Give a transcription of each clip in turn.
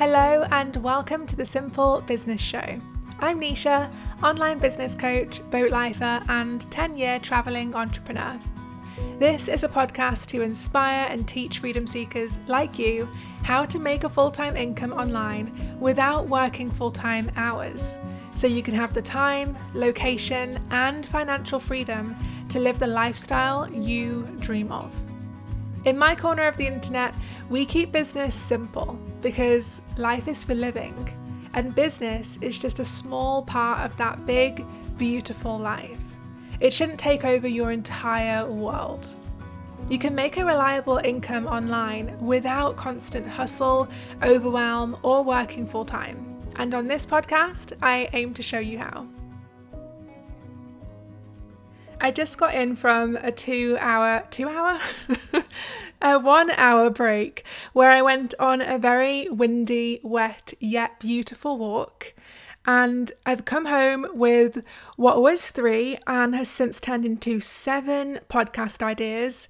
Hello, and welcome to the Simple Business Show. I'm Nisha, online business coach, boat lifer, and 10 year travelling entrepreneur. This is a podcast to inspire and teach freedom seekers like you how to make a full time income online without working full time hours, so you can have the time, location, and financial freedom to live the lifestyle you dream of. In my corner of the internet, we keep business simple because life is for living, and business is just a small part of that big, beautiful life. It shouldn't take over your entire world. You can make a reliable income online without constant hustle, overwhelm, or working full time. And on this podcast, I aim to show you how. I just got in from a two hour, two hour? a one hour break where I went on a very windy, wet, yet beautiful walk. And I've come home with what was three and has since turned into seven podcast ideas.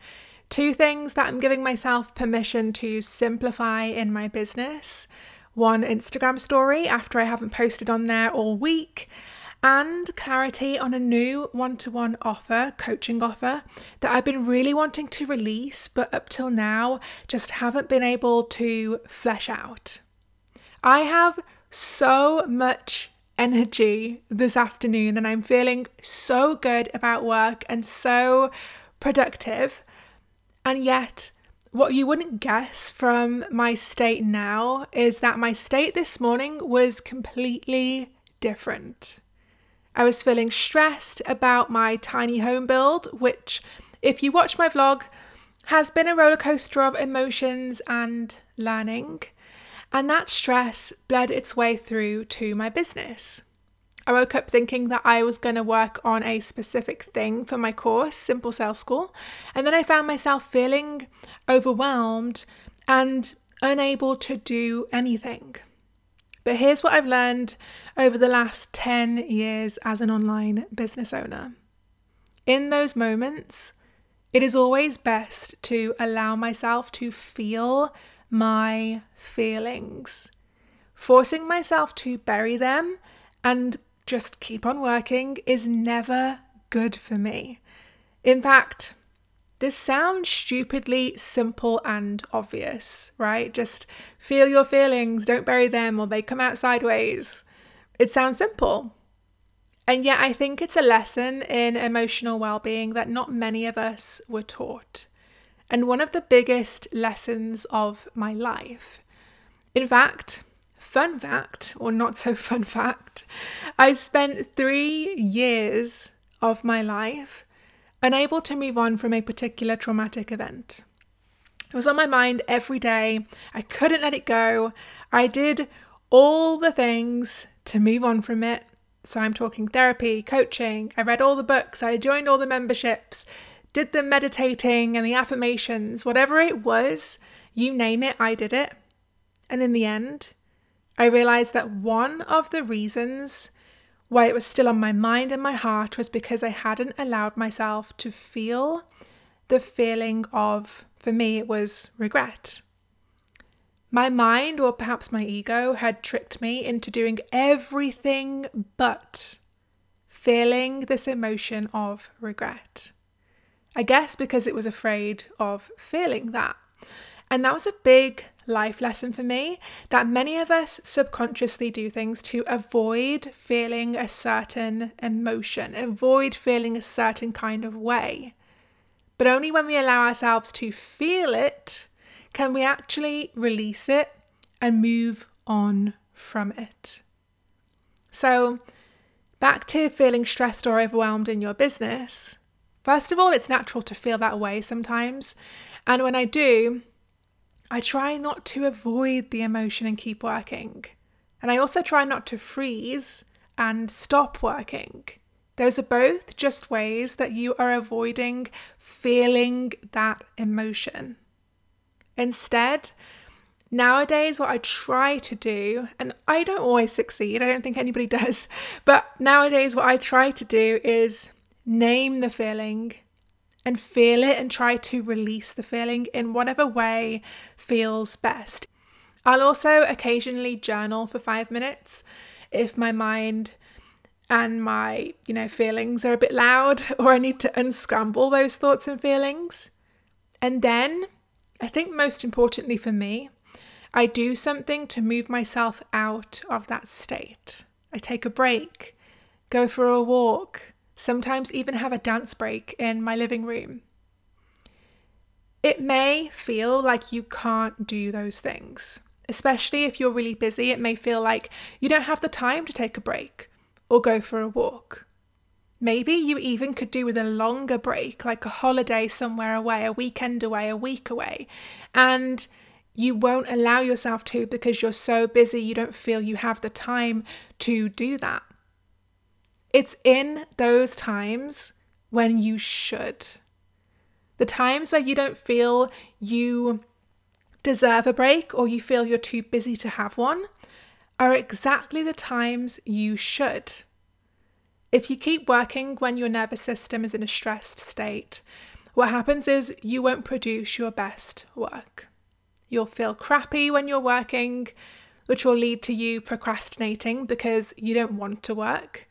Two things that I'm giving myself permission to simplify in my business. One Instagram story after I haven't posted on there all week and clarity on a new one to one offer, coaching offer that I've been really wanting to release, but up till now just haven't been able to flesh out. I have so much energy this afternoon and I'm feeling so good about work and so productive. And yet, what you wouldn't guess from my state now is that my state this morning was completely different. I was feeling stressed about my tiny home build, which, if you watch my vlog, has been a roller coaster of emotions and learning. And that stress bled its way through to my business. I woke up thinking that I was going to work on a specific thing for my course, Simple Sales School, and then I found myself feeling overwhelmed and unable to do anything. But here's what I've learned over the last 10 years as an online business owner. In those moments, it is always best to allow myself to feel my feelings. Forcing myself to bury them and just keep on working is never good for me. In fact, this sounds stupidly simple and obvious, right? Just feel your feelings, don't bury them, or they come out sideways. It sounds simple. And yet, I think it's a lesson in emotional well being that not many of us were taught. And one of the biggest lessons of my life. In fact, fun fact, or not so fun fact, I spent three years of my life unable to move on from a particular traumatic event. It was on my mind every day. I couldn't let it go. I did all the things to move on from it. So I'm talking therapy, coaching. I read all the books. I joined all the memberships, did the meditating and the affirmations, whatever it was, you name it, I did it. And in the end, I realized that one of the reasons why it was still on my mind and my heart was because I hadn't allowed myself to feel the feeling of, for me, it was regret. My mind, or perhaps my ego, had tricked me into doing everything but feeling this emotion of regret. I guess because it was afraid of feeling that. And that was a big life lesson for me that many of us subconsciously do things to avoid feeling a certain emotion, avoid feeling a certain kind of way. But only when we allow ourselves to feel it can we actually release it and move on from it. So, back to feeling stressed or overwhelmed in your business. First of all, it's natural to feel that way sometimes. And when I do, I try not to avoid the emotion and keep working. And I also try not to freeze and stop working. Those are both just ways that you are avoiding feeling that emotion. Instead, nowadays, what I try to do, and I don't always succeed, I don't think anybody does, but nowadays, what I try to do is name the feeling and feel it and try to release the feeling in whatever way feels best. I'll also occasionally journal for five minutes if my mind and my, you know, feelings are a bit loud or I need to unscramble those thoughts and feelings. And then, I think most importantly for me, I do something to move myself out of that state. I take a break, go for a walk, sometimes even have a dance break in my living room. It may feel like you can't do those things, especially if you're really busy. It may feel like you don't have the time to take a break or go for a walk. Maybe you even could do with a longer break, like a holiday somewhere away, a weekend away, a week away. And you won't allow yourself to because you're so busy, you don't feel you have the time to do that. It's in those times when you should. The times where you don't feel you deserve a break or you feel you're too busy to have one are exactly the times you should. If you keep working when your nervous system is in a stressed state, what happens is you won't produce your best work. You'll feel crappy when you're working, which will lead to you procrastinating because you don't want to work.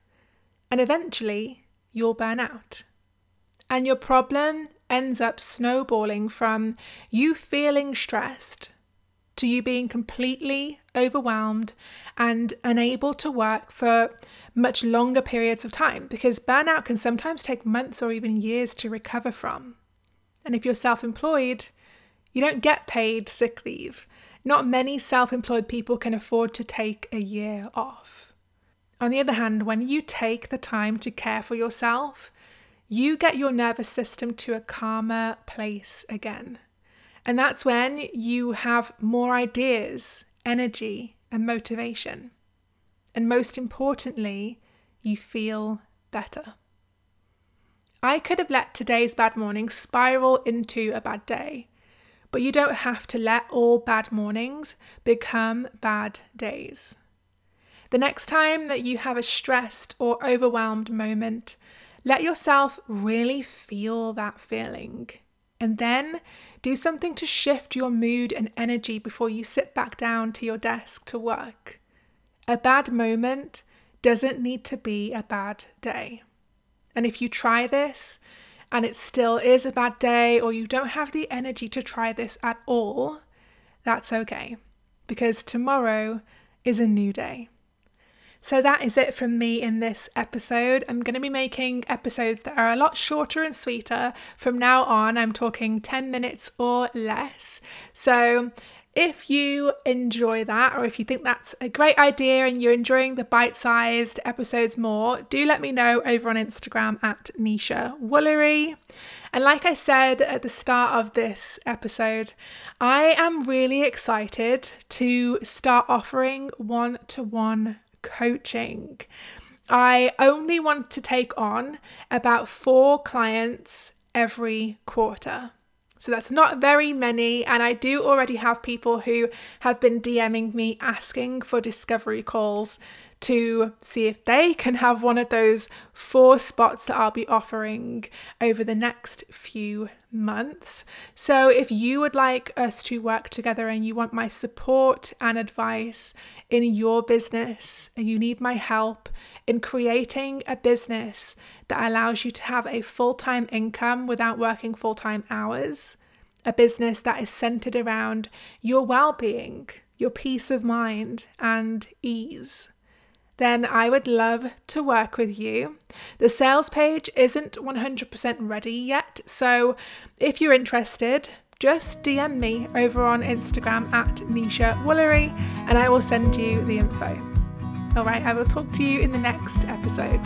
And eventually, you'll burn out. And your problem ends up snowballing from you feeling stressed to you being completely overwhelmed and unable to work for much longer periods of time because burnout can sometimes take months or even years to recover from. And if you're self employed, you don't get paid sick leave. Not many self employed people can afford to take a year off. On the other hand, when you take the time to care for yourself, you get your nervous system to a calmer place again. And that's when you have more ideas, energy, and motivation. And most importantly, you feel better. I could have let today's bad morning spiral into a bad day, but you don't have to let all bad mornings become bad days. The next time that you have a stressed or overwhelmed moment, let yourself really feel that feeling. And then do something to shift your mood and energy before you sit back down to your desk to work. A bad moment doesn't need to be a bad day. And if you try this and it still is a bad day, or you don't have the energy to try this at all, that's okay. Because tomorrow is a new day. So that is it from me in this episode. I'm going to be making episodes that are a lot shorter and sweeter. From now on, I'm talking 10 minutes or less. So if you enjoy that, or if you think that's a great idea and you're enjoying the bite sized episodes more, do let me know over on Instagram at Nisha Woolery. And like I said at the start of this episode, I am really excited to start offering one to one coaching. I only want to take on about four clients every quarter. So that's not very many. And I do already have people who have been DMing me asking for discovery calls to see if they can have one of those four spots that I'll be offering over the next few months. So, if you would like us to work together and you want my support and advice in your business and you need my help in creating a business that allows you to have a full time income without working full time hours, a business that is centered around your well being, your peace of mind, and ease then I would love to work with you. The sales page isn't 100% ready yet, so if you're interested, just DM me over on Instagram at Nisha Woolery and I will send you the info. All right, I will talk to you in the next episode.